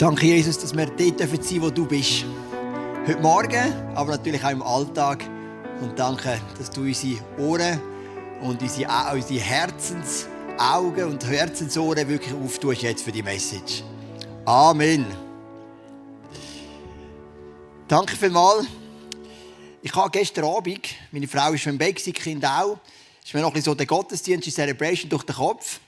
Danke, Jesus, dass wir dort sein dürfen, wo du bist. Heute Morgen, aber natürlich auch im Alltag. Und danke, dass du unsere Ohren und unsere, unsere Herzensaugen und Herzensohren wirklich auftust jetzt für die Message. Amen. Danke vielmals. Ich habe gestern Abend, meine Frau ist schon im Bett, Kind auch, ist mir noch ein bisschen so der Gottesdienst, die Celebration durch den Kopf.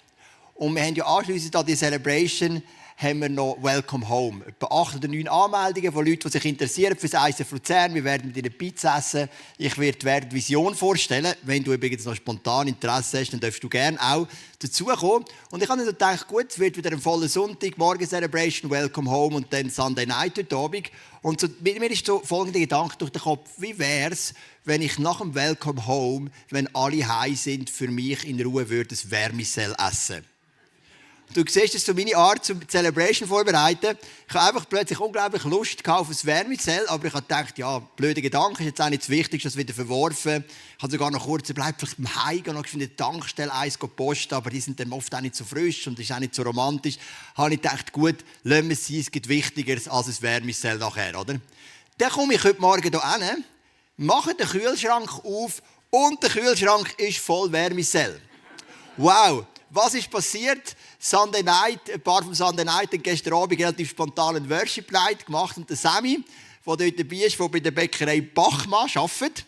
Und wir haben ja anschliessend an die Celebration haben wir noch Welcome Home. Etwa acht oder neun Anmeldungen von Leuten, die sich interessieren für das ISF Luzern. Wir werden mit ihnen Pizza essen. Ich werde die Vision vorstellen. Wenn du übrigens noch spontan Interesse hast, dann darfst du gerne auch dazukommen. Und ich habe dann gedacht, gut, es wird wieder ein voller Sonntag, Morgen Celebration, Welcome Home und dann Sunday Night heute Abend. Und so, mir ist so folgender Gedanke durch den Kopf. Wie wäre es, wenn ich nach dem Welcome Home, wenn alle heim sind, für mich in Ruhe würde ein Wärmesell essen Du siehst, das so meine Art zum Celebration vorbereiten. Ich habe einfach plötzlich unglaublich Lust auf ein Wärmezell, aber ich habe gedacht, ja, blöde Gedanke, ist jetzt auch nicht das Wichtigste, das wieder verworfen. Ich habe sogar noch kurz bleibt vielleicht im Heim noch in der Tankstelle eins posten, aber die sind dann oft auch nicht so frisch und ist auch nicht so romantisch. Da habe ich gedacht, gut, lassen wir es sein, es gibt Wichtigeres als ein Wärmezell nachher, oder? Dann komme ich heute Morgen hier hin, mache den Kühlschrank auf und der Kühlschrank ist voll Wärmezell. Wow! Was ist passiert? Sunday Night, ein paar vom Sunday Night haben gestern Abend relativ spontan einen Worship Night gemacht und der Sammy, der dort dabei ist, der bei der Bäckerei Bachmann arbeitet,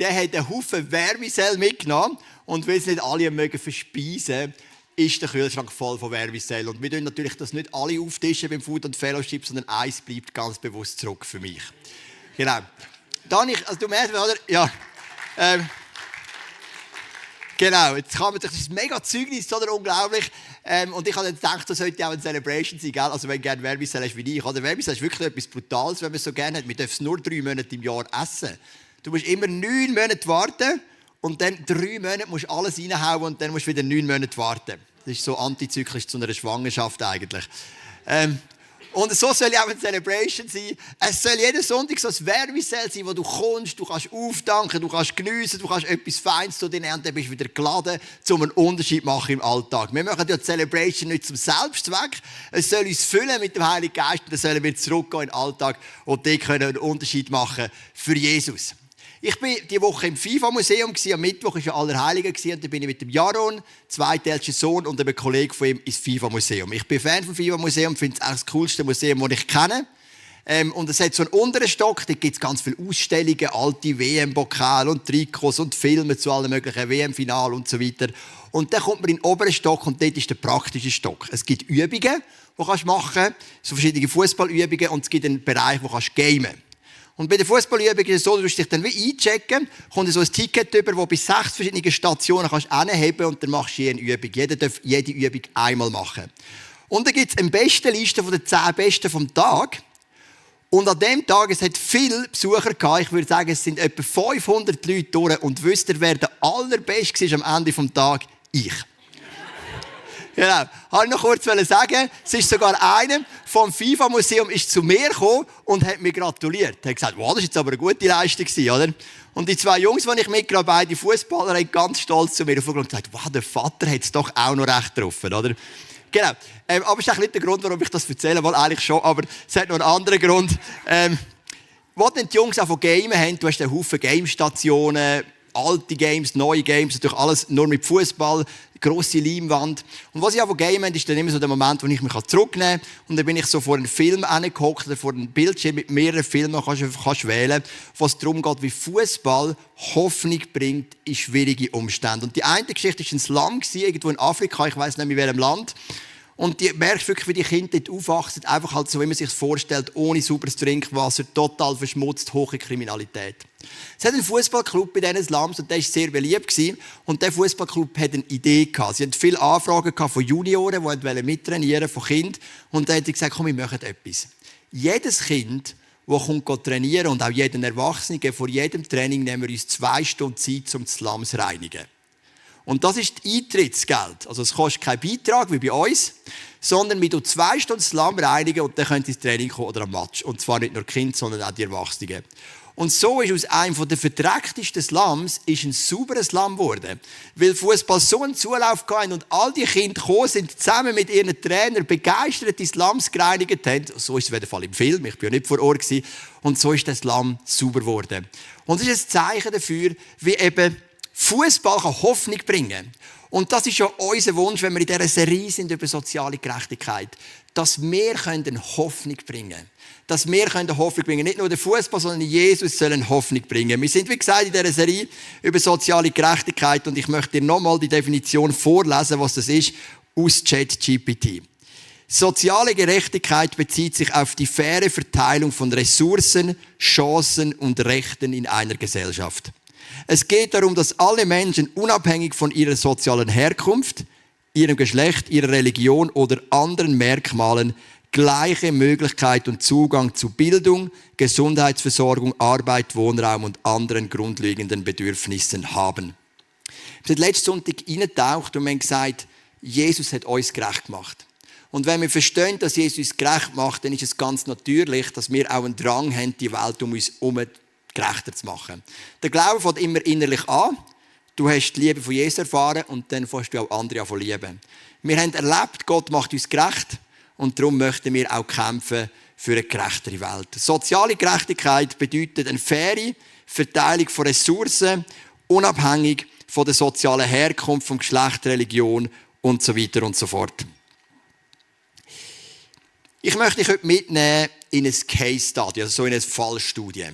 der hat einen Haufen Wärmesell mitgenommen und weil es nicht alle mögen verspeisen, ist der Kühlschrank voll von Wärmesell. Und wir tun natürlich das nicht alle auftischen beim Food and Fellowship, sondern eins bleibt ganz bewusst zurück für mich. Genau. Dann ich, also du merkst, oder? Ja. Ähm, Genau, jetzt kann man sich das mega Zeugnis, oder? Unglaublich. Ähm, und ich habe gedacht, das sollte auch eine Celebration sein, gell? Also, wenn du gerne Werbesell hast wie ich. Oder Werbesell ist wirklich etwas Brutales, wenn man es so gerne hat. Wir dürfen es nur drei Monate im Jahr essen. Du musst immer neun Monate warten und dann drei Monate musst du alles reinhauen und dann musst du wieder neun Monate warten. Das ist so antizyklisch zu einer Schwangerschaft eigentlich. Ähm, und so soll ja auch eine Celebration sein. Es soll jeden Sonntag so ein Wärmesell sein, wo du kommst, du kannst aufdanken, du kannst geniessen, du kannst etwas Feines zu dir und dann bist du wieder geladen, um einen Unterschied zu machen im Alltag. Wir machen ja die Celebration nicht zum Selbstzweck. Es soll uns füllen mit dem Heiligen Geist und dann sollen wir zurückgehen in den Alltag und die können einen Unterschied machen für Jesus. Ich war diese Woche im FIFA-Museum, am Mittwoch war ja Allerheiligen und da bin ich mit dem Jaron, zweitältesten Sohn und einem Kollegen von ihm ins FIFA-Museum. Ich bin Fan vom FIFA-Museum, finde es das coolste Museum, das ich kenne. Ähm, und es hat so einen unteren Stock, da gibt es ganz viele Ausstellungen, alte WM-Pokale und Trikots und Filme zu allen möglichen WM-Finalen und so weiter. Und dann kommt man in den oberen Stock und dort ist der praktische Stock. Es gibt Übungen, die du machen kannst, so verschiedene Fußballübungen und es gibt einen Bereich, wo du gamen kannst. Und bei der Fußballübung ist es so, du musst dich dann wie einchecken, kommt so ein Ticket über, wo bis sechs verschiedene Stationen kannst anheben und dann machst du jede Übung. Jeder darf jede Übung einmal machen. Und dann gibt es eine beste Liste von den zehn Besten vom Tag. Und an dem Tag, es hat viele Besucher gehabt, ich würde sagen, es sind etwa 500 Leute durch. Und wisst ihr, wer der allerbeste war am Ende des Tages? Ich. Genau. Habe ich noch kurz sagen. Es ist sogar einer vom FIFA-Museum zu mir gekommen und hat mir gratuliert. Er hat gesagt, wow, das war jetzt aber eine gute Leistung, oder? Und die zwei Jungs, die ich mitgebracht beide Fußballer, haben ganz stolz zu mir aufgekommen und gesagt, wow, der Vater hat es doch auch noch recht getroffen, oder? Genau. Ähm, aber das ist nicht der Grund, warum ich das erzähle, weil eigentlich schon, aber es hat noch einen anderen Grund. Ähm, wo die Jungs auch von Gamen haben, du hast einen Haufen Game-Stationen, alte Games, neue Games, natürlich alles nur mit Fußball, grosse Leinwand. Und was ich auch game ist dann immer so der Moment, wo ich mich zurücknehmen kann. Und dann bin ich so vor einem Film angehockt oder vor einem Bildschirm mit mehreren Filmen, kannst kannst wählen, was darum geht, wie Fußball Hoffnung bringt in schwierige Umstände. Und die eine Geschichte war ein Slum, irgendwo in Afrika, ich weiß nicht mehr in welchem Land. Und du merkst wirklich, wie die Kinder dort aufwachsen, einfach halt so, wie man sich vorstellt, ohne sauberes Trinkwasser, total verschmutzt, hohe Kriminalität. Es hat einen Fußballclub bei diesen Slums und der war sehr beliebt. Und der Fußballclub hatte eine Idee. Gehabt. Sie hatten viele Anfragen von Junioren, die mittrainieren von Kindern. Und da hat er gesagt, komm, wir machen etwas. Jedes Kind, das kommt trainieren und auch jeden Erwachsenen, vor jedem Training nehmen wir uns zwei Stunden Zeit, um die Slums zu reinigen. Und das ist Eintrittsgeld. Also es kostet keinen Beitrag wie bei uns, sondern wir tun zwei Stunden Slum reinigen und dann könnt ihr ins Training kommen oder am Match. Und zwar nicht nur Kinder, sondern auch die Erwachsenen. Und so ist aus einem der verdrecktesten Slums ist ein sauberes Lamm geworden. Weil Fußball so einen Zulauf hatten und all die Kinder gekommen sind, zusammen mit ihren Trainern begeistert die Slums gereinigt haben. So ist es auf Fall im Film, ich war ja nicht vor Ort. Gewesen. Und so ist das Lamm sauber geworden. Und das ist ein Zeichen dafür, wie eben Fußball Hoffnung bringen. Und das ist ja unser Wunsch, wenn wir in dieser Serie sind über soziale Gerechtigkeit, dass wir eine Hoffnung bringen können. Dass wir eine Hoffnung bringen können. Nicht nur der Fußball, sondern Jesus soll eine Hoffnung bringen. Wir sind, wie gesagt, in dieser Serie über soziale Gerechtigkeit und ich möchte dir nochmal die Definition vorlesen, was das ist, aus ChatGPT. Soziale Gerechtigkeit bezieht sich auf die faire Verteilung von Ressourcen, Chancen und Rechten in einer Gesellschaft. Es geht darum, dass alle Menschen unabhängig von ihrer sozialen Herkunft, ihrem Geschlecht, ihrer Religion oder anderen Merkmalen gleiche Möglichkeit und Zugang zu Bildung, Gesundheitsversorgung, Arbeit, Wohnraum und anderen grundlegenden Bedürfnissen haben. Wir sind letzten Sonntag eingetaucht und haben gesagt, Jesus hat uns gerecht gemacht. Und wenn wir verstehen, dass Jesus uns gerecht macht, dann ist es ganz natürlich, dass wir auch einen Drang haben, die Welt um uns herum gerechter zu machen. Der Glaube fängt immer innerlich an. Du hast die Liebe von Jesus erfahren und dann fängst du auch andere an von lieben. Wir haben erlebt, Gott macht uns gerecht und darum möchten wir auch kämpfen für eine gerechtere Welt. Soziale Gerechtigkeit bedeutet eine faire Verteilung von Ressourcen, unabhängig von der sozialen Herkunft, vom Geschlecht, Religion und so weiter und so fort. Ich möchte dich heute mitnehmen in ein Case Study, also so in eine Fallstudie.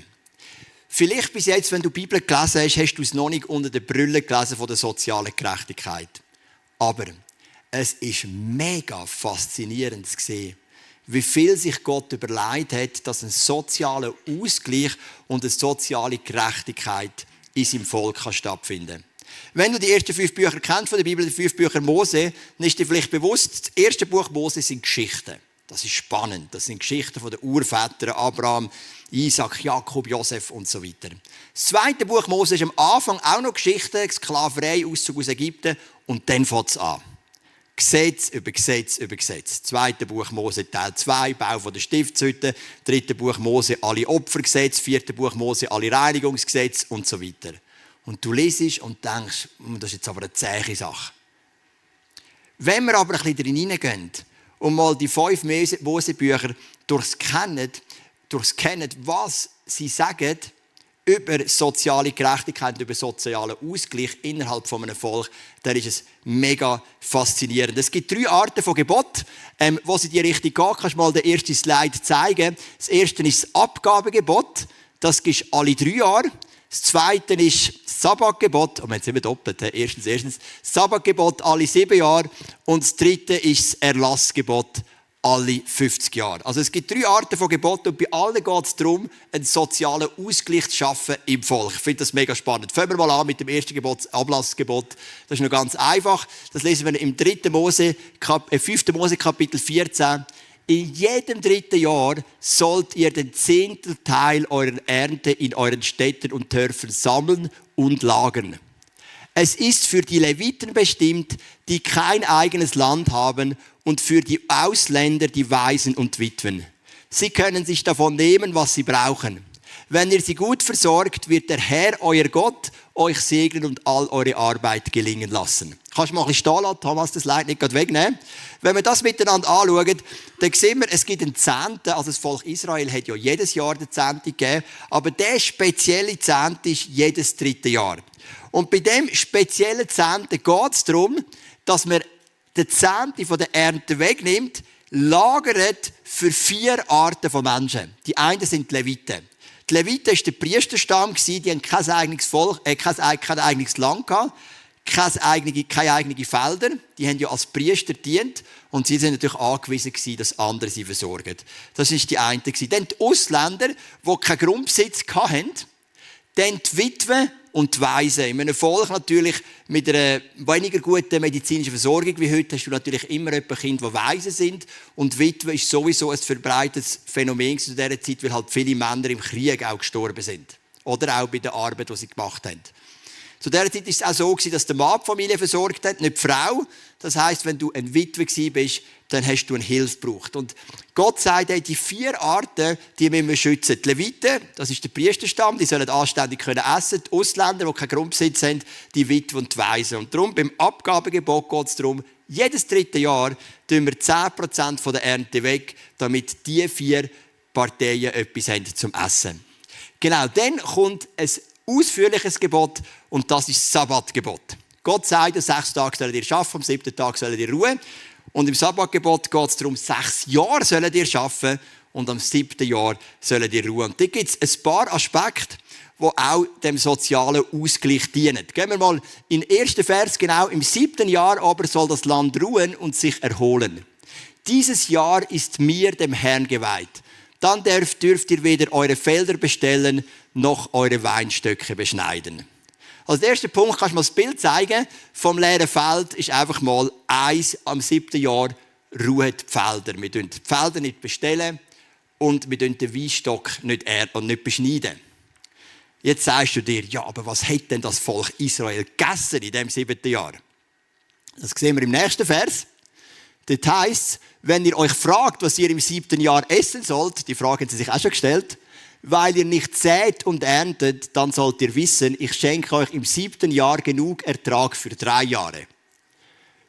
Vielleicht bis jetzt, wenn du die Bibel gelesen hast, hast du es noch nicht unter der Brille gelesen von der sozialen Gerechtigkeit. Aber es ist mega faszinierend zu sehen, wie viel sich Gott überlegt hat, dass ein sozialer Ausgleich und eine soziale Gerechtigkeit in seinem Volk stattfinden kann. Wenn du die ersten fünf Bücher kennst von der Bibel, die fünf Bücher Mose, dann ist dir vielleicht bewusst, das erste Buch Mose sind Geschichten. Das ist spannend. Das sind Geschichten von den Urvätern Abraham, Isaac, Jakob, Josef und so weiter. Das zweite Buch Mose ist am Anfang auch noch Geschichten, Sklaverei, Auszug aus Ägypten und dann fängt es an. Gesetz über Gesetz über Gesetz. Zweite Buch Mose Teil 2, Bau von der Stiftshütte. Dritte Buch Mose alle Opfergesetze. Vierte Buch Mose alle Reinigungsgesetze und so weiter. Und du liest und denkst, hm, das ist jetzt aber eine zähe Sache. Wenn wir aber ein bisschen drin hineingehen, und mal die fünf Mosebücher durchscannen, durchscannen, was sie sagen über soziale Gerechtigkeit, über sozialen Ausgleich innerhalb von einem Volk, dann ist es mega faszinierend. Es gibt drei Arten von Gebot, ähm, wo sie die Richtung gehen. Kannst du mal den ersten Slide zeigen? Das erste ist das Abgabegebot. Das gibt alle drei Jahre. Das zweite ist das Sabbatgebot, und wir haben es immer doppelt, erstens, erstens, das Sabbatgebot alle sieben Jahre und das dritte ist das Erlassgebot alle 50 Jahre. Also es gibt drei Arten von Geboten und bei allen geht es darum, einen sozialen Ausgleich zu schaffen im Volk. Ich finde das mega spannend. Fangen wir mal an mit dem ersten Gebot, das Ablassgebot. Das ist noch ganz einfach. Das lesen wir im 3. Mose, 5. Äh, Mose Kapitel 14 in jedem dritten Jahr sollt ihr den zehnten Teil eurer Ernte in euren Städten und Dörfern sammeln und lagern. Es ist für die Leviten bestimmt, die kein eigenes Land haben und für die Ausländer, die Waisen und Witwen. Sie können sich davon nehmen, was sie brauchen. Wenn ihr sie gut versorgt, wird der Herr, euer Gott, euch segnen und all eure Arbeit gelingen lassen. Kannst du mal ein bisschen stehen lassen, Thomas, das Leid nicht wegnehmen? Wenn wir das miteinander anschauen, dann sehen wir, es gibt einen Zehnten, also das Volk Israel hat ja jedes Jahr den Zehnten gegeben, aber der spezielle Zehnte ist jedes dritte Jahr. Und bei dem speziellen Zehnten geht es darum, dass man den Zehnte von der Ernte wegnimmt, lagert für vier Arten von Menschen. Die einen sind die Leviten. Die Leviten war der Priesterstamm, die hatten kein eigenes, Volk, äh, kein, eigenes Land gehabt, keine eigenen keine eigenen Felder. Die haben ja als Priester dient und sie sind natürlich angewiesen gewesen, dass andere sie versorgen. Das ist die eine. Dann die Ausländer, die keinen Grundbesitz hatten. Dann die Witwen und die Waisen. In einem Volk natürlich mit einer weniger guten medizinischen Versorgung wie heute hast du natürlich immer ein Kind, die Waisen sind. Und Witwe ist sowieso ein verbreitetes Phänomen zu dieser Zeit, weil halt viele Männer im Krieg auch gestorben sind. Oder auch bei der Arbeit, die sie gemacht haben. Zu dieser Zeit war es auch so, dass der Mann die Familie versorgt hat, nicht die Frau. Das heißt, wenn du ein Witwe bist, dann hast du eine Hilfe gebraucht. Und Gott sagt, die vier Arten, die müssen wir schützen. Die Leviten, das ist der Priesterstamm, die sollen anständig können essen. Die Ausländer, die keinen Grundbesitz haben, die Witwe und die Waisen. Und darum, beim Abgabegebot geht es darum, jedes dritte Jahr tun wir 10% von der Ernte weg, damit die vier Parteien etwas haben zum Essen. Genau, dann kommt ein ausführliches Gebot und das ist das Sabbatgebot. Gott sagt, an sechs Tagen sollt ihr arbeiten, am siebten Tag sollt ihr ruhen. Und im Sabbatgebot geht es darum, sechs Jahre sollt ihr arbeiten und am siebten Jahr sollt ihr ruhen. Und da gibt es ein paar Aspekte, die auch dem sozialen Ausgleich dienen. Gehen wir mal in den ersten Vers, genau im siebten Jahr aber soll das Land ruhen und sich erholen. Dieses Jahr ist mir, dem Herrn, geweiht. Dann dürft, ihr weder eure Felder bestellen, noch eure Weinstöcke beschneiden. Als erster Punkt kannst du mal das Bild zeigen. Vom leeren Feld ist einfach mal eins am siebten Jahr ruhen die Felder. Wir bestellen die Felder nicht bestellen und wir den Weinstock nicht ernten und nicht beschneiden. Jetzt sagst du dir, ja, aber was hat denn das Volk Israel gegessen in dem siebten Jahr? Das sehen wir im nächsten Vers. Dort heisst wenn ihr euch fragt, was ihr im siebten Jahr essen sollt, die Frage haben sie sich auch schon gestellt, weil ihr nicht sät und erntet, dann sollt ihr wissen, ich schenke euch im siebten Jahr genug Ertrag für drei Jahre.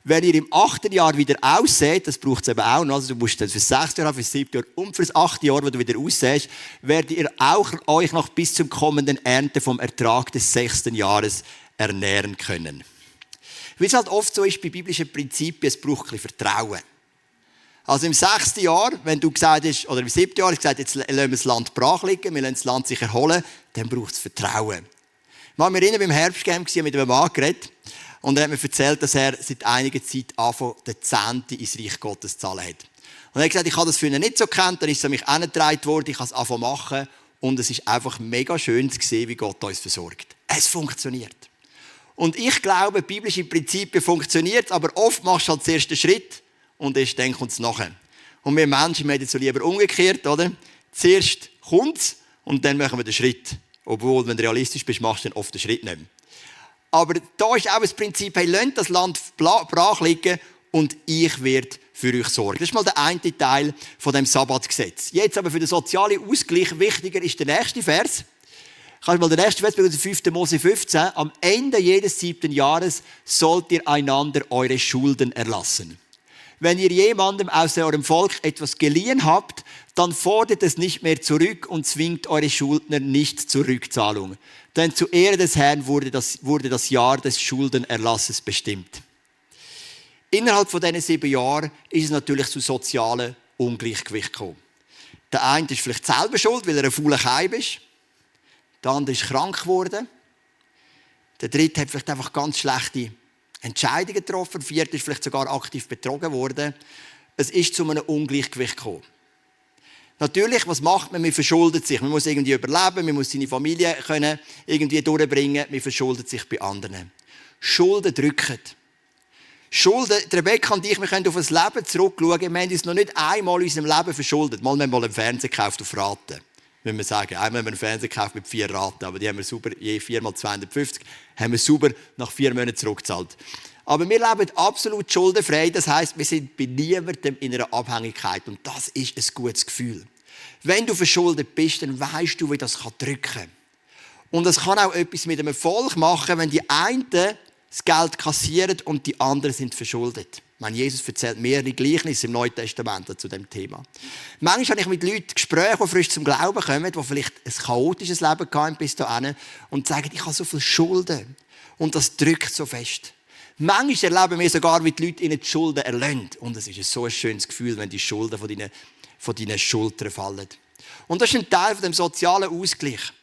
Wenn ihr im achten Jahr wieder aussät, das braucht es eben auch noch, also du musst für das sechste Jahr, für das siebte Jahr und für das achte Jahr, wo du wieder aussäst, werdet ihr auch euch noch bis zum kommenden Ernte vom Ertrag des sechsten Jahres ernähren können. Wie es halt oft so ist bei biblischen Prinzipien, es braucht ein bisschen Vertrauen. Also im sechsten Jahr, wenn du gesagt hast, oder im siebten Jahr, gesagt, jetzt lassen wir das Land brach liegen, wir lassen das Land sich erholen, dann braucht es Vertrauen. Ich habe mir erinnern, beim Herbstcamp mit einem Mann geredet und er hat mir erzählt, dass er seit einiger Zeit anfangen, den Zehnten ins Reich Gottes zu zahlen hat. Und er hat gesagt, ich habe das ihn nicht so kennt, dann ist es an mich angetragen worden, ich kann es anfangen machen und es ist einfach mega schön zu sehen, wie Gott uns versorgt. Es funktioniert. Und ich glaube, biblische Prinzipien funktioniert, aber oft machst du halt den ersten Schritt und erst dann kommt es nachher. Und wir Menschen, wir so lieber umgekehrt, oder? Zuerst kommt es und dann machen wir den Schritt. Obwohl, wenn du realistisch bist, machst du dann oft den Schritt nicht mehr. Aber da ist auch das Prinzip, hey, lasst das Land brach liegen und ich werde für euch sorgen. Das ist mal der eine Teil von dem Sabbatgesetz. Jetzt aber für den sozialen Ausgleich wichtiger ist der nächste Vers. Kannst du mal den nächsten Vers, 5. Mose 15. Am Ende jedes siebten Jahres sollt ihr einander eure Schulden erlassen. Wenn ihr jemandem aus eurem Volk etwas geliehen habt, dann fordert es nicht mehr zurück und zwingt eure Schuldner nicht zur Rückzahlung. Denn zur Ehre des Herrn wurde das, wurde das Jahr des Schuldenerlasses bestimmt. Innerhalb von diesen sieben Jahren ist es natürlich zu sozialen Ungleichgewicht gekommen. Der eine ist vielleicht selber schuld, weil er ein fauler Keim ist. Der andere ist krank geworden. Der dritte hat vielleicht einfach ganz schlechte Entscheidungen getroffen. Viert ist vielleicht sogar aktiv betrogen worden. Es ist zu einem Ungleichgewicht gekommen. Natürlich, was macht man? Man verschuldet sich. Man muss irgendwie überleben, man muss seine Familie können irgendwie durchbringen, man verschuldet sich bei anderen. Schulden drücken. Schulden, Rebecca und ich, wir können auf das Leben zurückschauen. Wir haben uns noch nicht einmal in unserem Leben verschuldet. Mal, wir haben mal einen Fernseher gekauft auf Raten wenn wir sagen. Einmal haben wir einen Fernseher gekauft mit vier Raten, aber die haben wir super, je viermal 250, haben wir super nach vier Monaten zurückgezahlt. Aber wir leben absolut schuldenfrei, das heißt, wir sind bei niemandem in einer Abhängigkeit und das ist ein gutes Gefühl. Wenn du verschuldet bist, dann weißt du, wie das drücken kann. Und es kann auch etwas mit einem Volk machen, wenn die einen das Geld kassieren und die anderen sind verschuldet. Meine, Jesus erzählt mehrere Gleichnisse im Neuen Testament zu dem Thema. Manchmal habe ich mit Leuten Gespräche, die frisch zum Glauben kommen, die vielleicht ein chaotisches Leben hatten bis dahin und sagen, ich habe so viele Schulden. Und das drückt so fest. Manchmal erleben wir sogar, wie die Leute ihnen die Schulden erlösen. Und es ist so ein schönes Gefühl, wenn die Schulden von deinen, von deinen Schultern fallen. Und das ist ein Teil dem sozialen Ausgleich.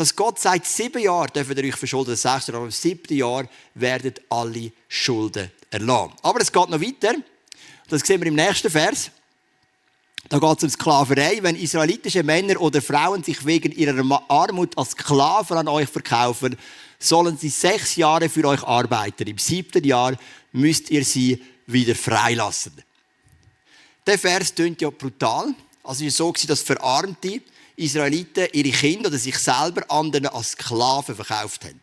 Dass Gott sagt, sieben Jahre dürfen ihr euch verschulden, sechs Jahre, aber im siebten Jahr werden alle Schulden erlassen. Aber es geht noch weiter. Das sehen wir im nächsten Vers. Da geht es um Sklaverei. Wenn israelitische Männer oder Frauen sich wegen ihrer Armut als Sklaven an euch verkaufen, sollen sie sechs Jahre für euch arbeiten. Im siebten Jahr müsst ihr sie wieder freilassen. Der Vers klingt ja brutal. Also es war so, dass verarmte Israeliten ihre Kinder oder sich selber anderen als Sklaven verkauft haben.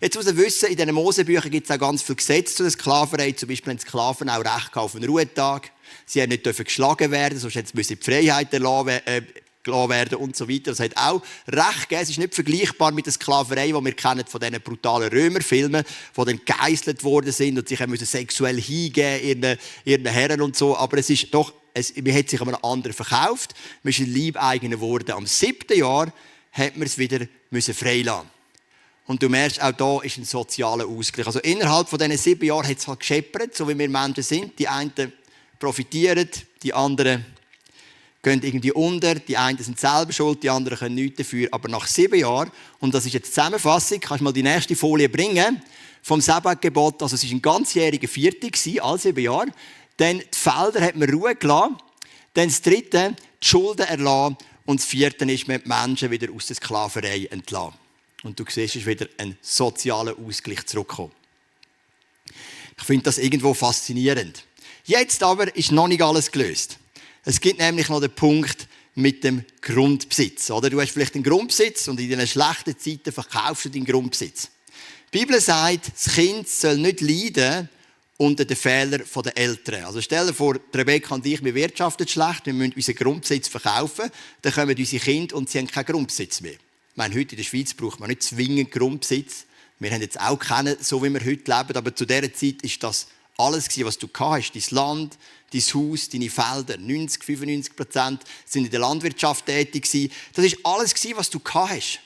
Jetzt muss man wissen, in diesen Mosebüchern gibt es auch ganz viele Gesetze zu der Sklaverei. Zum Beispiel haben Sklaven auch Recht auf einen Ruhetag. Sie haben nicht geschlagen werden, sonst hätten sie die Freiheit erlassen, äh, werden und so weiter. Das hat auch Recht gegeben. Es ist nicht vergleichbar mit der Sklaverei, die wir kennen von diesen brutalen Römerfilmen, die dann geißelt worden sind und sich müssen sexuell hingeben ihren, ihren Herren und so. Aber es ist doch, es, man hat sich einem anderen verkauft. Man ist ein Leibeigener geworden. Am siebten Jahr hat man es wieder müssen freilassen. Und du merkst, auch da ist ein sozialer Ausgleich. Also innerhalb von diesen sieben Jahren hat es halt gescheppert, so wie wir Menschen sind. Die einen profitieren, die anderen gehen irgendwie unter. Die einen sind selber schuld, die anderen können nichts dafür. Aber nach sieben Jahren, und das ist jetzt die Zusammenfassung, kannst du mal die nächste Folie bringen, vom Sabbatgebot, also es war ein ganzjähriger Vierte, all sieben Jahre. Dann die Felder hat man Ruhe gelassen. Dann das Dritte, die Schulden erlassen. Und das Vierte ist, man die Menschen wieder aus der Sklaverei entlassen. Und du siehst, es ist wieder ein sozialer Ausgleich zurückgekommen. Ich finde das irgendwo faszinierend. Jetzt aber ist noch nicht alles gelöst. Es gibt nämlich noch den Punkt mit dem Grundbesitz. Oder du hast vielleicht einen Grundbesitz und in den schlechten Zeiten verkaufst du deinen Grundbesitz. Die Bibel sagt, das Kind soll nicht leiden unter den Fehlern der Eltern. Also stell dir vor, Rebecca und ich, wir wirtschaften schlecht, wir müssen unseren Grundbesitz verkaufen, dann kommen unsere Kinder und sie haben keinen Grundbesitz mehr. Ich meine, heute in der Schweiz braucht man nicht zwingend Grundbesitz. Wir haben jetzt auch keinen, so wie wir heute leben, aber zu dieser Zeit ist das alles, was du hast, dein Land, dein Haus, deine Felder. 90, 95 Prozent sind in der Landwirtschaft tätig. Das ist alles, was du hast.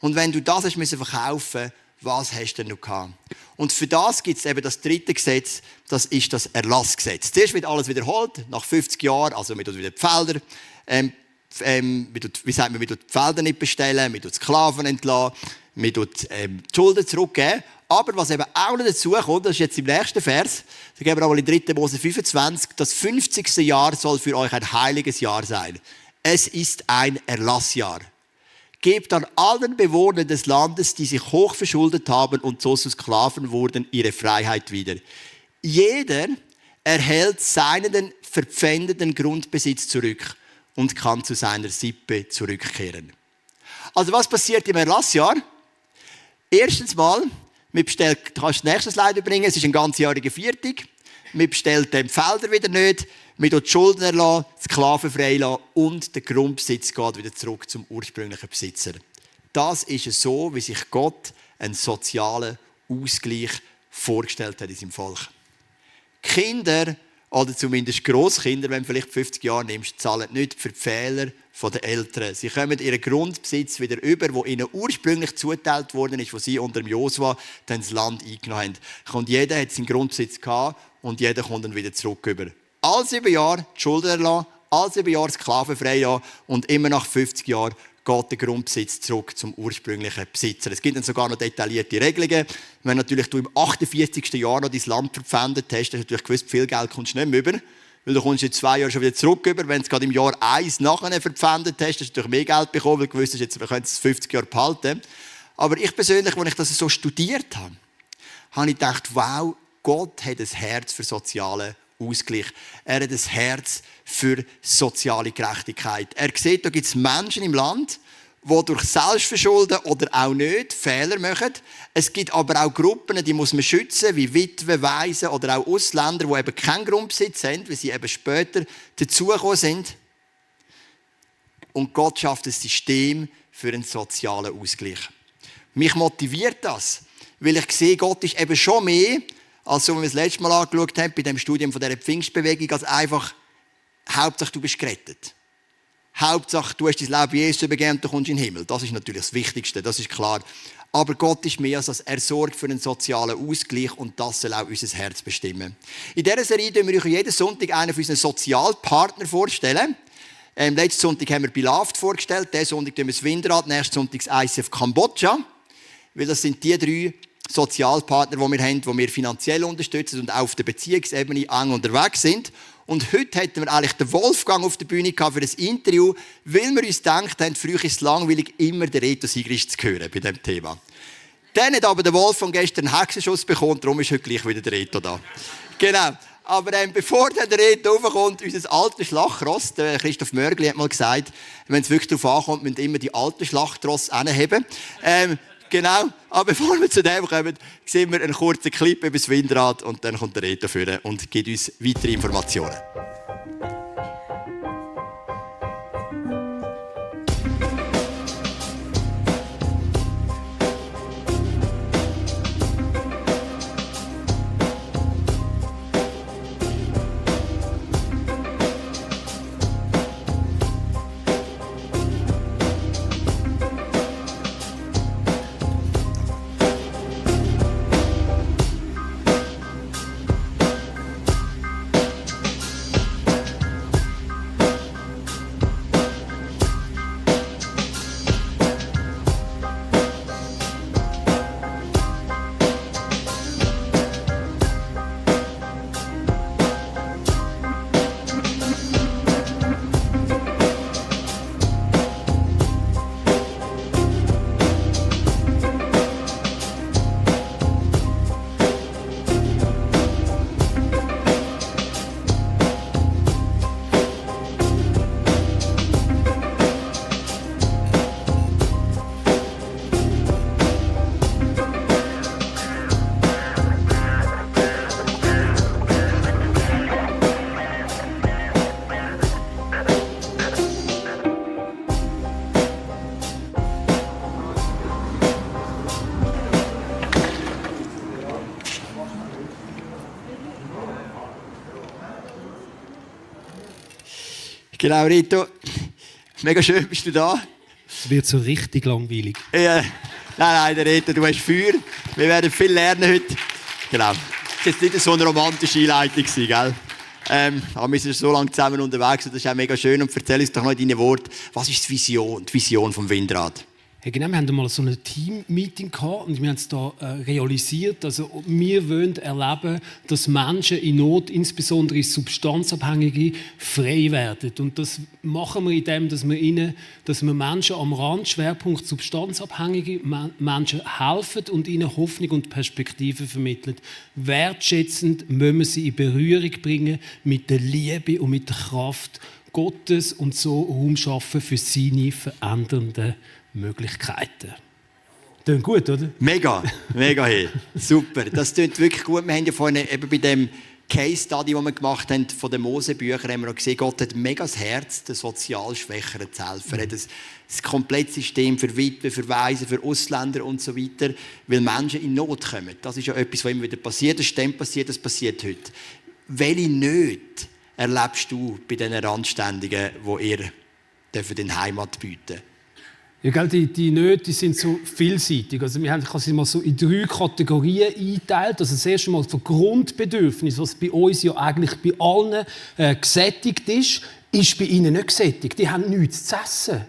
Und wenn du das hast verkaufen was hast du denn noch gehabt? Und für das gibt es eben das dritte Gesetz, das ist das Erlassgesetz. Zuerst wird alles wiederholt, nach 50 Jahren, also wir wieder die Felder, ähm, ähm, wie sagt man, wir die Felder nicht bestellen, wir Sklaven entlassen, wir ähm, die Schulden zurückgeben. Aber was eben auch noch dazu kommt, das ist jetzt im nächsten Vers, da geben wir aber in 3. Mose 25, das 50. Jahr soll für euch ein heiliges Jahr sein. Es ist ein Erlassjahr. Gebt an allen Bewohnern des Landes, die sich hoch verschuldet haben und so zu Sklaven wurden, ihre Freiheit wieder. Jeder erhält seinen verpfändeten Grundbesitz zurück und kann zu seiner Sippe zurückkehren. Also was passiert im Erlassjahr? Erstens mal, man bestellt, du kannst das nächste Slide bringen, es ist ein ganzjähriger Viertig. Man bestellt die Felder wieder nicht, man lässt die Schulden erlassen, Sklaven freilassen und der Grundbesitz geht wieder zurück zum ursprünglichen Besitzer. Das ist so, wie sich Gott einen sozialen Ausgleich vorgestellt hat in seinem Volk. Kinder oder zumindest Großkinder, wenn du vielleicht 50 Jahre nimmst, zahlen nicht für die Fehler der Eltern. Sie kommen ihren Grundbesitz wieder über, wo ihnen ursprünglich zugeteilt worden ist, wo sie unter dem Josua dann das Land eingenommen haben. Und jeder hat seinen Grundbesitz gehabt und jeder kommt dann wieder zurück über. All sieben Jahre die Schulden erlassen, all sieben Jahre sklavenfrei und immer nach 50 Jahren geht der Grundbesitz zurück zum ursprünglichen Besitzer. Es gibt dann sogar noch detaillierte Regelungen. Wenn natürlich du im 48. Jahr noch dein Land verpfändet hast, hast du natürlich gewusst, viel Geld kommst du nicht mehr über. Weil du kommst in zwei Jahren schon wieder zurück über. Wenn du es gerade im Jahr 1 nachher verpfändet hast, hast du natürlich mehr Geld bekommen, weil du gewusst hast, wir können es 50 Jahre behalten. Aber ich persönlich, als ich das so studiert habe, habe ich gedacht, wow, Gott hat ein Herz für soziale Ausgleich. Er hat ein Herz für soziale Gerechtigkeit. Er sieht, da gibt es Menschen im Land, die durch Selbstverschulden oder auch nicht Fehler machen. Es gibt aber auch Gruppen, die muss man schützen, wie Witwen, Waisen oder auch Ausländer, die eben keinen Grundbesitz haben, weil sie eben später dazugekommen sind. Und Gott schafft ein System für einen sozialen Ausgleich. Mich motiviert das, weil ich sehe, Gott ist eben schon mehr als so, wie wir das letzte Mal angeschaut haben, bei dem Studium von dieser Pfingstbewegung, als einfach, Hauptsache du bist gerettet. Hauptsache du hast dein Leben Jesus übergeben und du kommst in den Himmel. Das ist natürlich das Wichtigste, das ist klar. Aber Gott ist mehr als das. Er sorgt für einen sozialen Ausgleich und das soll auch unser Herz bestimmen. In dieser Serie stellen wir euch jeden Sonntag einen von unseren Sozialpartnern vorstellen. Ähm, letzten Sonntag haben wir Beloved vorgestellt, diesen Sonntag tun wir das Windrad, nächsten Sonntag das ICF Kambodscha. Weil das sind die drei Sozialpartner, die wir haben, die wir finanziell unterstützen und auch auf der Beziehungsebene eng unterwegs sind. Und heute hätten wir eigentlich den Wolfgang auf der Bühne für das Interview, weil wir uns gedacht haben, früher ist es langweilig, immer den Reto Sigrist zu hören bei diesem Thema. Dann hat aber der Wolfgang gestern einen Hexenschuss bekommen, darum ist heute gleich wieder der Reto da. genau. Aber ähm, bevor der Reto raufkommt, unser altes Schlachtross, der Christoph Mörgli hat mal gesagt, wenn es wirklich darauf ankommt, müssen immer die alten Schlachtross anheben. Ähm, Genau. Aber bevor wir zu dem kommen, sehen wir einen kurzen Clip über das Windrad und dann kommt der Reto führen und gibt uns weitere Informationen. Genau, Rito. Mega schön, bist du da. Es wird so richtig langweilig. Ja, nein, nein, der Rito, du hast Feuer. Wir werden viel lernen heute. Genau. Das war nicht so eine romantische Einleitung, gell? Ähm, aber wir sind so lange zusammen unterwegs und das ist auch mega schön. Und erzähl uns doch noch in deinen Worten, was ist die Vision, die Vision vom Windrad? Hey, genau, wir hatten mal so ein Team-Meeting und wir haben es da äh, realisiert. Also, wir wollen erleben, dass Menschen in Not, insbesondere Substanzabhängige, frei werden. Und das machen wir indem, dass wir ihnen, dass wir Menschen am Rand, Schwerpunkt Substanzabhängige, Menschen helfen und ihnen Hoffnung und Perspektive vermitteln. Wertschätzend müssen wir sie in Berührung bringen mit der Liebe und mit der Kraft Gottes und so Raum schaffen für seine verändernden Möglichkeiten. Klingt gut, oder? Mega, mega, hey. super. Das klingt wirklich gut. Wir haben ja vorhin eben bei dem Case Study, den wir gemacht haben, von den Mosebüchern, haben wir auch gesehen, Gott hat mega das Herz, den sozial Schwächeren zu helfen. Er hat das, das komplette System für Witwen, für Waisen, für Ausländer und so weiter, weil Menschen in Not kommen. Das ist ja etwas, was immer wieder passiert. Das stimmt passiert, das passiert heute. Welche Nöte erlebst du bei diesen Randständigen, die ihr in Heimat bieten dürft? Ja, gell, die, die Nöte sind so vielseitig. Also wir haben sie mal so in drei Kategorien eingeteilt. Also das erste Mal von Grundbedürfnis, was bei uns ja eigentlich bei allen äh, gesättigt ist, ist bei ihnen nicht gesättigt. Die haben nichts zu essen.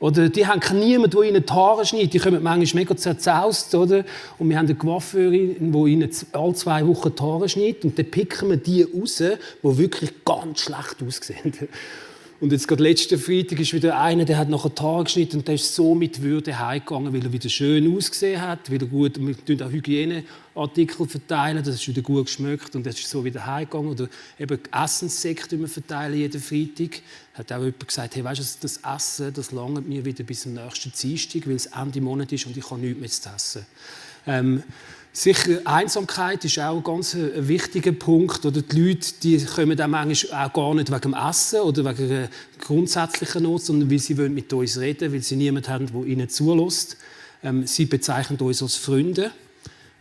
Oder die haben niemanden, der ihnen die Haare schneidet. Die kommen manchmal mega zerzaust, oder? Und wir haben eine Coiffeurin, die ihnen alle zwei Wochen die Haare schneidet. Und dann picken wir die raus, die wirklich ganz schlecht aussehen. Und jetzt gerade letzten Freitag ist wieder einer, der hat nach einem Tag geschnitten und der ist so mit Würde heimgegangen, weil er wieder schön ausgesehen hat, wieder gut, wir tun auch Hygieneartikel verteilen, das ist wieder gut geschmeckt und er ist so wieder heimgegangen. Oder eben Essenssekte, die wir verteilen jeden Freitag. Hat auch jemand gesagt, hey, weißt du, das Essen, das langt mir wieder bis zum nächsten Dienstag, weil es Ende Monat ist und ich habe nichts mehr zu essen. Ähm, Sicher, Einsamkeit ist auch ein ganz äh, wichtiger Punkt. Oder die Leute die kommen dann manchmal auch gar nicht wegen dem Essen oder wegen einer grundsätzlichen Not, sondern weil sie mit uns reden weil sie niemanden haben, der ihnen zulässt. Ähm, sie bezeichnen uns als Freunde,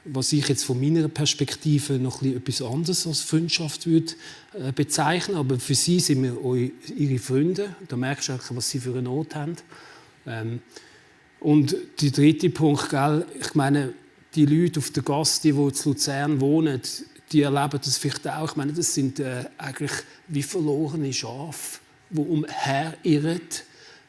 was ich jetzt von meiner Perspektive noch etwas anderes als Freundschaft würde äh, bezeichnen. Aber für sie sind wir ihre Freunde. Da merkst du auch, was sie für eine Not haben. Ähm, und der dritte Punkt, gell, ich meine, die Leute auf der Gasse, die, in Luzern wohnen, die erleben das vielleicht auch. Ich meine, das sind äh, eigentlich wie verlorene Schafe, die umherirren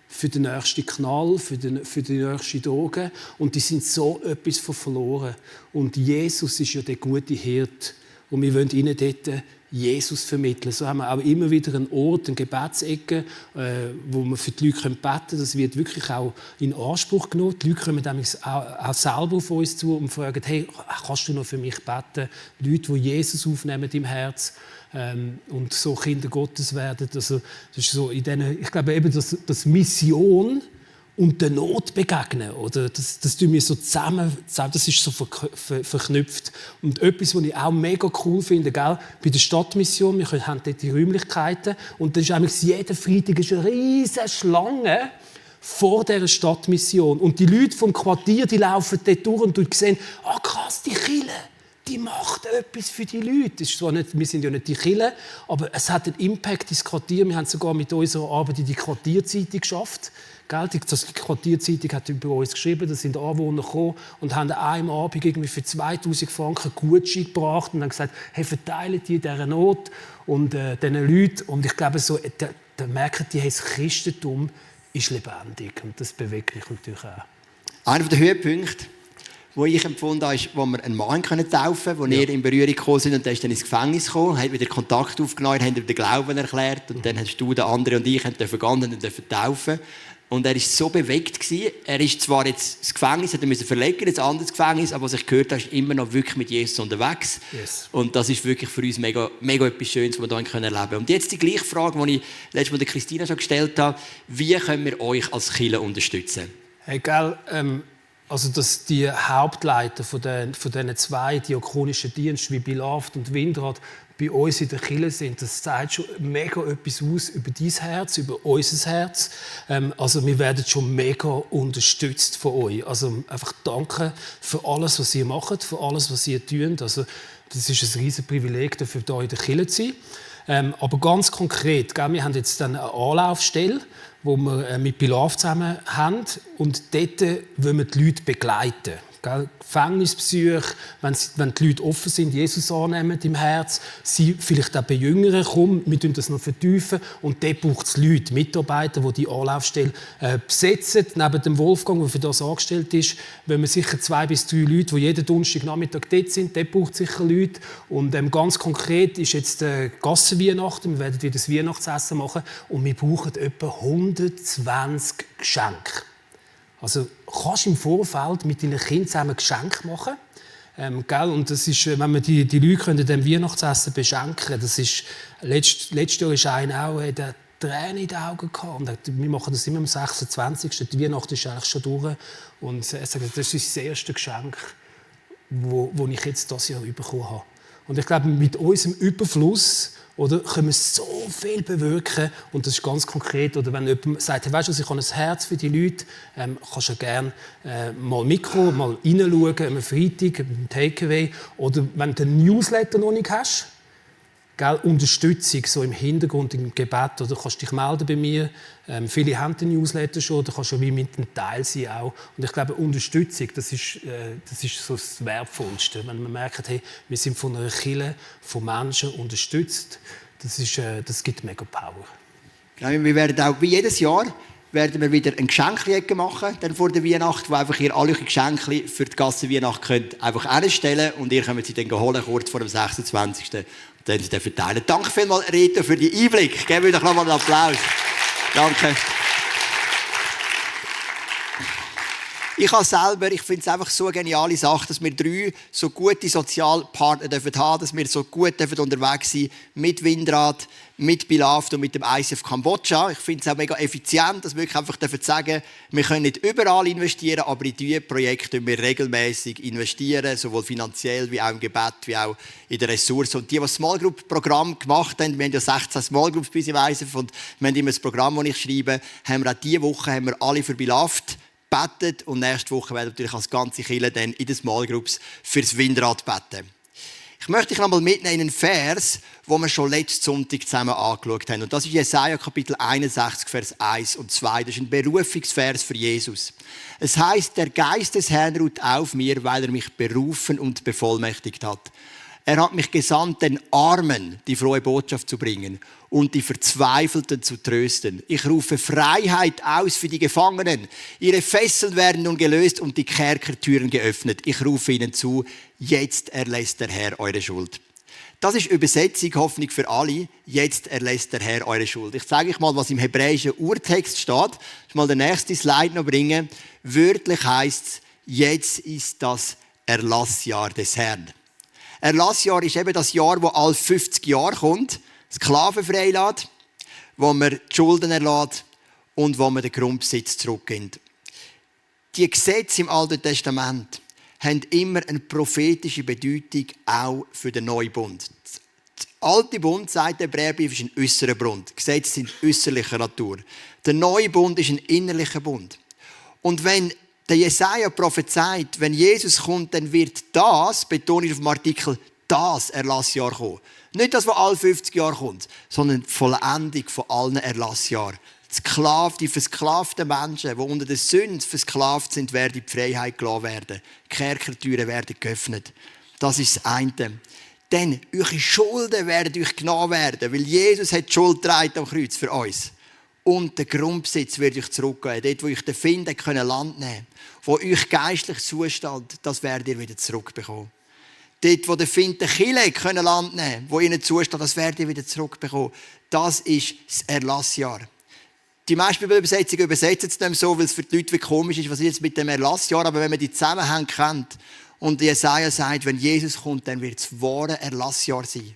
für den nächsten Knall, für, den, für die nächste Droge. Und die sind so etwas von verloren. Und Jesus ist ja der gute Hirt. Und wir wollen ihnen dort Jesus vermitteln. So haben wir auch immer wieder einen Ort, eine Gebetsecke, äh, wo wir für die Leute beten können. Das wird wirklich auch in Anspruch genommen. Die Leute kommen auch, auch selber auf uns zu und fragen, hey, kannst du noch für mich beten? Leute, die Jesus aufnehmen im Herz ähm, und so Kinder Gottes werden. Also, das ist so in denen, ich glaube eben, dass, dass Mission und der Not begegnen. Oder das, das tun wir so zusammen, das ist so verknüpft. Und etwas, was ich auch mega cool finde, gell? bei der Stadtmission, wir haben dort die Räumlichkeiten und da ist eigentlich jeden Freitag eine riesige Schlange vor dieser Stadtmission. Und die Leute vom Quartier, die laufen dort durch und du sehen, ah oh, krass, die Kille die macht etwas für die Leute. ist zwar nicht, wir sind ja nicht die Kille, aber es hat einen Impact ins Quartier. Wir haben sogar mit unserer Arbeit in die Quartierzeitung geschafft. Die Quartierzeitung hat über uns geschrieben, da sind Anwohner gekommen und haben an einem Abend irgendwie für 2000 Franken Gutschein gebracht und haben gesagt, hey, verteilen die dieser Not und äh, diesen Leuten. Und ich glaube, so, da, da merken die, hey, das Christentum ist lebendig und das bewegt mich natürlich auch. Einer der Höhepunkte wo ich empfunden habe, ist, wo wir einen Mann können taufen konnten, wo ja. ihr in Berührung gekommen sind und der ist dann ins Gefängnis gekommen, hat wieder Kontakt aufgenommen, hat ihm den Glauben erklärt und dann hast du, der andere und ich dürfen gehen und dürfen taufen. Und er war so bewegt gewesen. Er ist zwar jetzt ins Gefängnis, hat er müssen verlegen, ins anderes Gefängnis, aber was ich gehört habe, ist immer noch wirklich mit Jesus unterwegs. Yes. Und das ist wirklich für uns mega, mega etwas Schönes, was wir hier erleben können. Und jetzt die gleiche Frage, die ich letztes Mal der Christina schon gestellt habe. Wie können wir euch als Kirche unterstützen? Hey, gell, ähm, also, dass die Hauptleiter von den, von diesen zwei diakonischen Diensten wie Beloved und Windrad bei uns in der Kirche sind, das zeigt schon mega etwas aus über dein Herz, über unser Herz. Ähm, also wir werden schon mega unterstützt von euch. Also einfach danke für alles, was ihr macht, für alles, was ihr tut. Also das ist ein riesiges Privileg, dafür hier in der Kirche zu sein. Ähm, aber ganz konkret, gell, wir haben jetzt dann eine Anlaufstelle, wo wir äh, mit Pilaf zusammen haben und dort wollen wir die Leute begleiten. Gefängnisbesuche, wenn, wenn die Leute offen sind, Jesus annehmen im Herz, sie vielleicht auch bei Jüngeren kommen, wir tun das noch vertiefen und dort braucht es Leute, Mitarbeiter, die die Anlaufstelle äh, besetzen, neben dem Wolfgang, der für das angestellt ist, wenn wir sicher zwei bis drei Leute, die jeden Donnerstagnachmittag dort sind, dort braucht es sicher Leute. Und ähm, ganz konkret ist jetzt äh, Gassenweihnachten, wir werden wieder das Weihnachtsessen machen und wir brauchen etwa 120 Geschenke. Also kannst im Vorfeld mit deinen Kindern zusammen Geschenke machen. Ähm, gell? Und das ist, wenn man die, die Leute können dem Weihnachtsessen beschenken das ist, letzt, letztes Jahr ist einer auch, äh, der Tränen in den Augen gehabt. Und wir machen das immer am 26. Die Weihnacht ist eigentlich schon durch. Und er sagt, das ist das erste Geschenk, das ich jetzt dieses Jahr bekommen habe. Und ich glaube, mit unserem Überfluss oder können wir so viel bewirken und das ist ganz konkret. Oder wenn jemand sagt, hey, weißt du, ich habe ein Herz für die Leute, ähm, kannst du gerne äh, mal Mikro, mal reinschauen, am Freitag, im Takeaway. Oder wenn du einen Newsletter noch nicht hast, Gell, Unterstützung so im Hintergrund, im Gebet. Oder kannst dich melden bei mir. Ähm, viele haben den Newsletter schon, kannst du wie mit einem Teil sein auch. Und ich glaube, Unterstützung, das ist, äh, das ist so das Wertvollste. Wenn man merkt, hey, wir sind von einer Kirche, von Menschen unterstützt, das, ist, äh, das gibt mega Power. Genau, wir werden auch wie jedes Jahr werden wir wieder ein Geschenkchen machen, dann vor der Weihnacht, wo einfach ihr alle Geschenke für die Gasse Weihnacht könnt einfach anstellen und ihr könnt sie dann holen, kurz vor dem 26 dann verteilen. Danke vielmals, Rita, für den Einblick. Geben wir doch nochmal einen Applaus. Danke. Ich habe selber, ich finde es einfach so eine geniale Sache, dass wir drei so gute Sozialpartner dürfen haben, dass wir so gut dürfen unterwegs sein mit Windrad, mit Bilaft und mit dem ICF Kambodscha. Ich finde es auch mega effizient, dass wir wirklich einfach dürfen sagen, wir können nicht überall investieren, aber in diese Projekte wir regelmäßig investieren, sowohl finanziell wie auch im Gebet, wie auch in den Ressourcen. Und die, die das Small Group Programm gemacht haben, wir haben ja 16 Small Groups bis ICF und wir haben immer das Programm, das ich schreibe, haben wir auch diese Woche haben wir alle für Bilaft betet und nächste Woche werden natürlich als ganze Kirche dann in den Small Groups fürs Windrad beten. Ich möchte dich nochmal mitnehmen in einen Vers, wo wir schon letzten Sonntag zusammen angeschaut haben. Und das ist Jesaja Kapitel 61, Vers 1 und 2. Das ist ein Berufungsvers für Jesus. Es heißt: Der Geist des Herrn ruht auf mir, weil er mich berufen und bevollmächtigt hat. Er hat mich gesandt, den Armen die frohe Botschaft zu bringen und die Verzweifelten zu trösten. Ich rufe Freiheit aus für die Gefangenen. Ihre Fesseln werden nun gelöst und die Kerkertüren geöffnet. Ich rufe ihnen zu, jetzt erlässt der Herr eure Schuld. Das ist Übersetzung, Hoffnung für alle. Jetzt erlässt der Herr eure Schuld. Ich zeige euch mal, was im hebräischen Urtext steht. Ich mal den nächsten Slide noch bringen. Wörtlich heißt es, jetzt ist das Erlassjahr des Herrn. Erlassjahr ist eben das Jahr, wo all 50 Jahre kommt, Sklaven freilässt, wo man die Schulden erlässt und wo man den Grundbesitz zurückgibt. Die Gesetze im Alten Testament haben immer eine prophetische Bedeutung auch für den Neubund. Der alte Bund, sagt der Hebräerbrief, ist ein äußerer Bund. Gesetze sind äußerlicher Natur. Der neue Bund ist ein innerlicher Bund. Und wenn der Jesaja prophezeit, wenn Jesus kommt, dann wird das, betone ich auf dem Artikel, das Erlassjahr kommen. Nicht das, was alle 50 Jahre kommt, sondern die Vollendung von allen Erlassjahren. Die versklavten Menschen, die unter der Sünde versklavt sind, werden in die Freiheit gelassen werden. Die Kerkertüren werden geöffnet. Das ist das eine. Denn eure Schulden werden euch genommen werden, weil Jesus hat die Schuld am Kreuz für uns. Und der Grundbesitz wird euch zurückgeben. Dort, wo euch den Finden können Land nehmen wo euch geistlich zustand, das werdet ihr wieder zurückbekommen. Dort, wo der Find Chile können Land nehmen wo ihnen zusteht, das werdet ihr wieder zurückbekommen. Das ist das Erlassjahr. Die meisten Bibelübersetzungen übersetzen es dem so, weil es für die Leute wie komisch ist, was ist jetzt mit dem Erlassjahr, aber wenn man die Zusammenhänge kennt und Jesaja sagt, wenn Jesus kommt, dann wird es wahre Erlassjahr sein.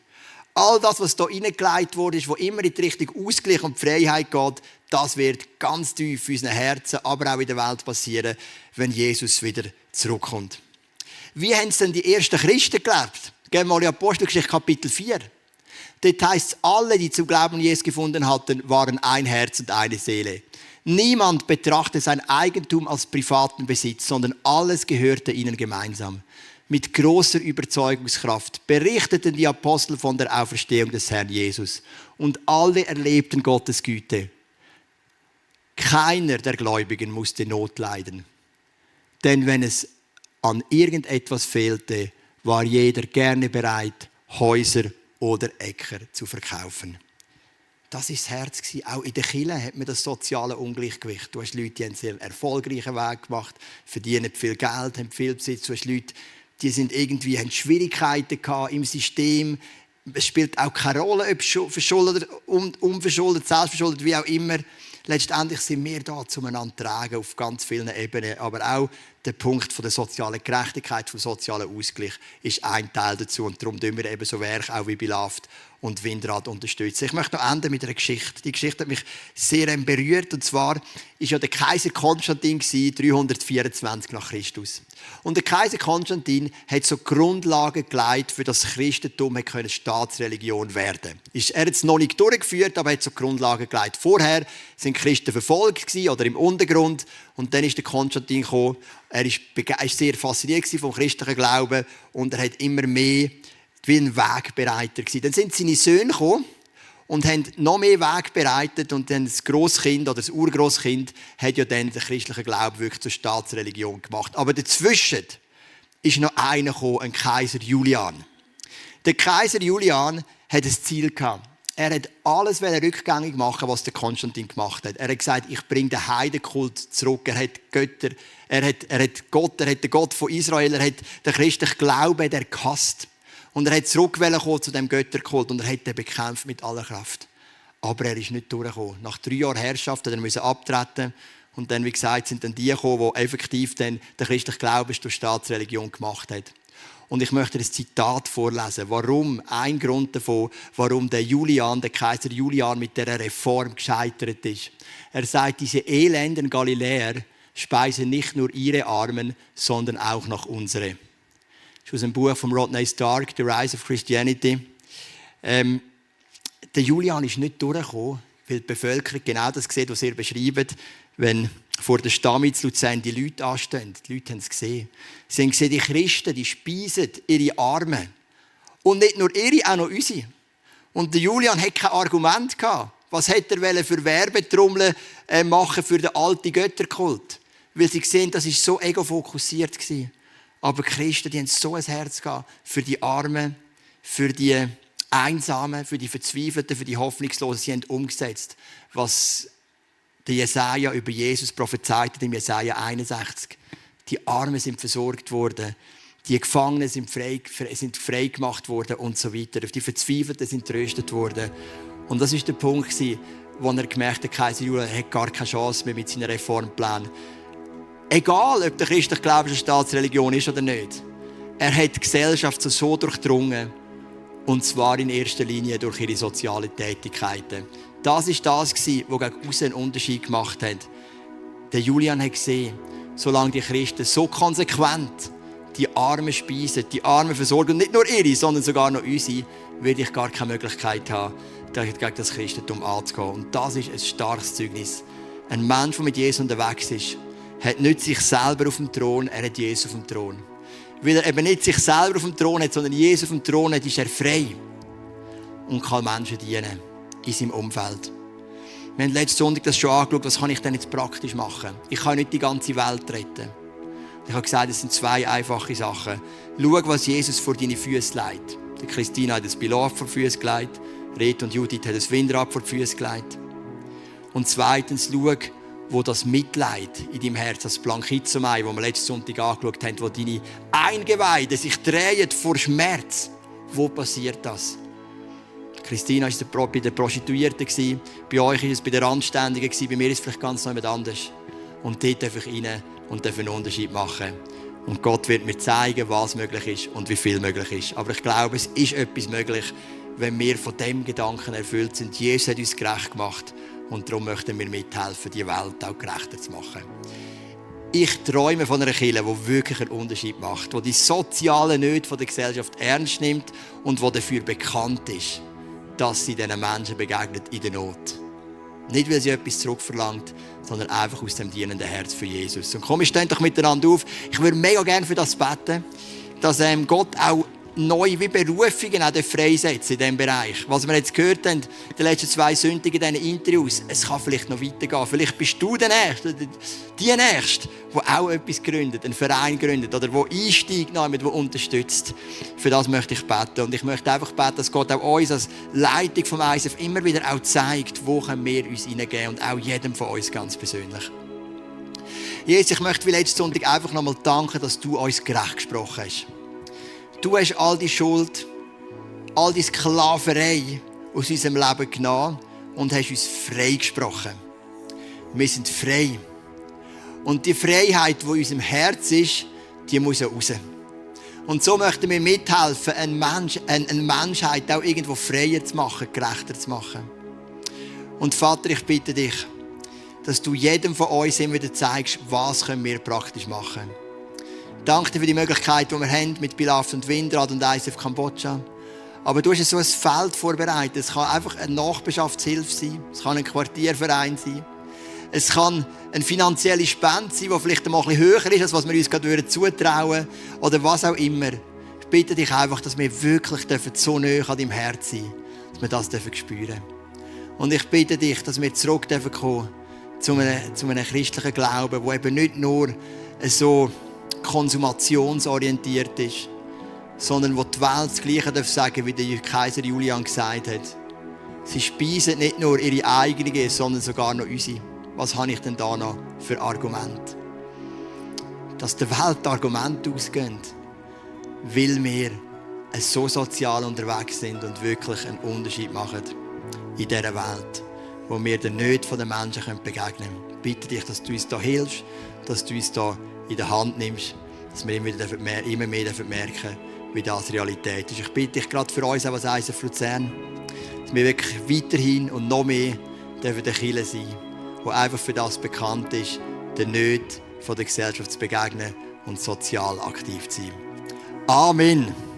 All das, was hier hineingelegt wurde, wo immer in die Richtung Ausgleich und Freiheit geht, das wird ganz tief in unseren Herzen, aber auch in der Welt passieren, wenn Jesus wieder zurückkommt. Wie haben es denn die ersten Christen gelebt? Gehen wir mal in Apostelgeschichte Kapitel 4. Dort heißt alle, die zum Glauben Jesus gefunden hatten, waren ein Herz und eine Seele. Niemand betrachtete sein Eigentum als privaten Besitz, sondern alles gehörte ihnen gemeinsam. Mit großer Überzeugungskraft berichteten die Apostel von der Auferstehung des Herrn Jesus und alle erlebten Gottes Güte. Keiner der Gläubigen musste Not leiden. Denn wenn es an irgendetwas fehlte, war jeder gerne bereit, Häuser oder Äcker zu verkaufen. Das ist das Herz. Auch in der Kirche hat man das soziale Ungleichgewicht. Du hast Leute, die einen sehr erfolgreichen Weg gemacht, verdienen viel Geld, haben viel Besitz. Du hast Leute, die sind irgendwie, haben Schwierigkeiten im System. Es spielt auch keine Rolle, ob verschuldet unverschuldet, selbstverschuldet, wie auch immer. Letztendlich sind wir da, um einander zu tragen, auf ganz vielen Ebenen. Aber auch der Punkt von der sozialen Gerechtigkeit, vom sozialen Ausgleich ist ein Teil dazu. Und darum tun wir eben so Werk auch wie Beloved und Windrad unterstützen. Ich möchte noch enden mit einer Geschichte. Die Geschichte hat mich sehr berührt. Und zwar ist ja der Kaiser Konstantin 324 nach Christus. Und der Kaiser Konstantin hat so Grundlagen geleitet, für das Christentum eine Staatsreligion werden. Er hat es noch nicht durchgeführt, aber er hat so Grundlagen geleitet. Vorher sind Christen verfolgt oder im Untergrund und dann ist der Konstantin gekommen. Er war sehr fasziniert vom christlichen Glauben und er hat immer mehr wie ein Wegbereiter gewesen. Dann sind seine Söhne gekommen und haben noch mehr Weg bereitet und dann das Großkind oder das Urgroßkind hat ja dann den christlichen Glauben wirklich zur Staatsreligion gemacht. Aber dazwischen ist noch einer gekommen, ein Kaiser Julian. Der Kaiser Julian hat ein Ziel gehabt. Er hat alles rückgängig machen, was der Konstantin gemacht hat. Er hat gesagt, ich bringe den Heidenkult zurück. Er hat Götter, er hat, er hat Gott, er hat den Gott von Israel, er hat den christlichen Glauben, der gehasst. Und er hat zurück zu dem Götterkult und er hat den bekämpft mit aller Kraft. Aber er ist nicht durchgekommen. Nach drei Jahren Herrschaft hat er abtreten und dann, wie gesagt, sind dann die gekommen, die effektiv dann den christlichen Glauben durch Staatsreligion gemacht haben. Und ich möchte ein Zitat vorlesen. Warum? Ein Grund davon, warum der Julian, der Kaiser Julian mit der Reform gescheitert ist. Er sagt, diese elenden Galiläer speisen nicht nur ihre Armen, sondern auch noch unsere. Das ist aus dem Buch von Rodney Stark, The Rise of Christianity. Ähm, der Julian ist nicht durchgekommen, weil die Bevölkerung genau das sieht, was ihr beschreibt, wenn vor der Stamm zu Luzern die Leute anstehen. Die Leute haben es gesehen. Sie haben gesehen, die Christen, die speisen ihre Arme. Und nicht nur ihre, auch noch unsere. Und der Julian hatte kein Argument gehabt. Was hätte er für Werbetrommeln äh, machen für den alten Götterkult? Weil sie sehen, das ist so egofokussiert gewesen. Aber Christen, die haben so ein Herz für die Armen, für die Einsamen, für die Verzweifelten, für die Hoffnungslosen. Sie haben umgesetzt, was der Jesaja über Jesus prophezeit im Jesaja 61. Die Armen sind versorgt worden, die Gefangenen sind frei, sind frei gemacht worden und so weiter. Die Verzweifelten sind tröstet worden. Und das ist der Punkt, wo er gemerkt hat, Kaiser Julian hat gar keine Chance mehr mit seinem Reformplan. Egal, ob der christliche Glaube eine Staatsreligion ist oder nicht. Er hat die Gesellschaft so durchdrungen. Und zwar in erster Linie durch ihre sozialen Tätigkeiten. Das ist das, was gegen außen einen Unterschied gemacht hat. Der Julian hat gesehen, solange die Christen so konsequent die Armen speisen, die Armen versorgen, und nicht nur ihre, sondern sogar noch unsere, werde ich gar keine Möglichkeit haben, gegen das Christentum anzugehen. Und das ist ein starkes Zeugnis. Ein Mensch, der mit Jesus unterwegs ist, hat nicht sich selber auf dem Thron, er hat Jesus auf dem Thron. Weil er eben nicht sich selber auf dem Thron hat, sondern Jesus auf dem Thron hat, ist er frei und kann Menschen dienen in seinem Umfeld. Wir haben letzten Sonntag das schon angeschaut, was kann ich denn jetzt praktisch machen? Ich kann nicht die ganze Welt retten. Ich habe gesagt, es sind zwei einfache Sachen. Schau, was Jesus vor deine Füße legt. Die Christina hat das Pilar vor die Füße gelegt. Red und Judith hat das Windrad vor die Füße gelegt. Und zweitens, schau, wo das Mitleid in deinem Herz, das Blankizomai, das wir letzten Sonntag angeschaut haben, wo deine Eingeweide sich drehen vor Schmerz. Wo passiert das? Christina war bei den Prostituierten, bei euch war es bei den Randständigen, bei mir ist es vielleicht ganz jemand anders. Und dort darf ich rein und einen Unterschied machen. Und Gott wird mir zeigen, was möglich ist und wie viel möglich ist. Aber ich glaube, es ist etwas möglich, wenn wir von dem Gedanken erfüllt sind. Jesus hat uns gerecht gemacht und darum möchten wir mithelfen, die Welt auch gerechter zu machen. Ich träume von einer Kirche, die wirklich einen Unterschied macht, die die sozialen Nöte der Gesellschaft ernst nimmt und die dafür bekannt ist, dass sie diesen Menschen begegnet in der Not. Nicht, weil sie etwas zurückverlangt, sondern einfach aus dem dienenden Herz für Jesus. Und komm, wir doch miteinander auf. Ich würde mega gerne für das beten, dass ähm, Gott auch neu wie Berufungen auch freisetzen in diesem Bereich. Was wir jetzt gehört haben, die letzten zwei Sündigen in diesen Interviews, es kann vielleicht noch weitergehen. Vielleicht bist du der Nächste, die Nächste, der auch etwas gründet, einen Verein gründet oder der einsteigt, der unterstützt. Für das möchte ich beten. Und ich möchte einfach beten, dass Gott auch uns als Leitung vom ISF immer wieder auch zeigt, wo können wir uns hineingeben und auch jedem von uns ganz persönlich. Jesus, ich möchte wie letzten Sonntag einfach nochmal danken, dass du uns gerecht gesprochen hast. Du hast all die Schuld, all die Sklaverei aus unserem Leben genommen und hast uns frei gesprochen. Wir sind frei. Und die Freiheit, die in unserem Herz ist, die muss raus. Und so möchten wir mithelfen, eine, Mensch, eine Menschheit auch irgendwo freier zu machen, gerechter zu machen. Und Vater, ich bitte dich, dass du jedem von uns immer wieder zeigst, was können wir praktisch machen können. Danke dir für die Möglichkeit, die wir haben mit Pilaf und Windrad und ISF Kambodscha. Aber du hast so ein Feld vorbereitet. Es kann einfach eine Nachbarschaftshilfe sein. Es kann ein Quartierverein sein. Es kann eine finanzielle Spende sein, die vielleicht mal ein höher ist, als was wir uns gerade zutrauen Oder was auch immer. Ich bitte dich einfach, dass wir wirklich so nah an deinem Herz sein dass wir das spüren dürfen. Und ich bitte dich, dass wir zurück kommen zu einem, zu einem christlichen Glauben, der eben nicht nur so konsumationsorientiert ist, sondern wo die Welt das Gleiche darf sagen, wie der Kaiser Julian gesagt hat. Sie speisen nicht nur ihre eigenen, sondern sogar noch unsere. Was habe ich denn da noch für Argumente? Dass der Welt Argumente ausgehen, weil wir so sozial unterwegs sind und wirklich einen Unterschied machen in dieser Welt, wo wir den Nöten der Menschen begegnen können. Ich bitte dich, dass du uns da hilfst, dass du uns da in der Hand nimmst, dass wir immer, mehr, immer mehr merken wie das Realität ist. Ich bitte dich gerade für uns auch als Eisen Luzern, dass wir wirklich weiterhin und noch mehr dürfen der Kirche sein, wo einfach für das bekannt ist, den Nöten der Gesellschaft zu begegnen und sozial aktiv zu sein. Amen.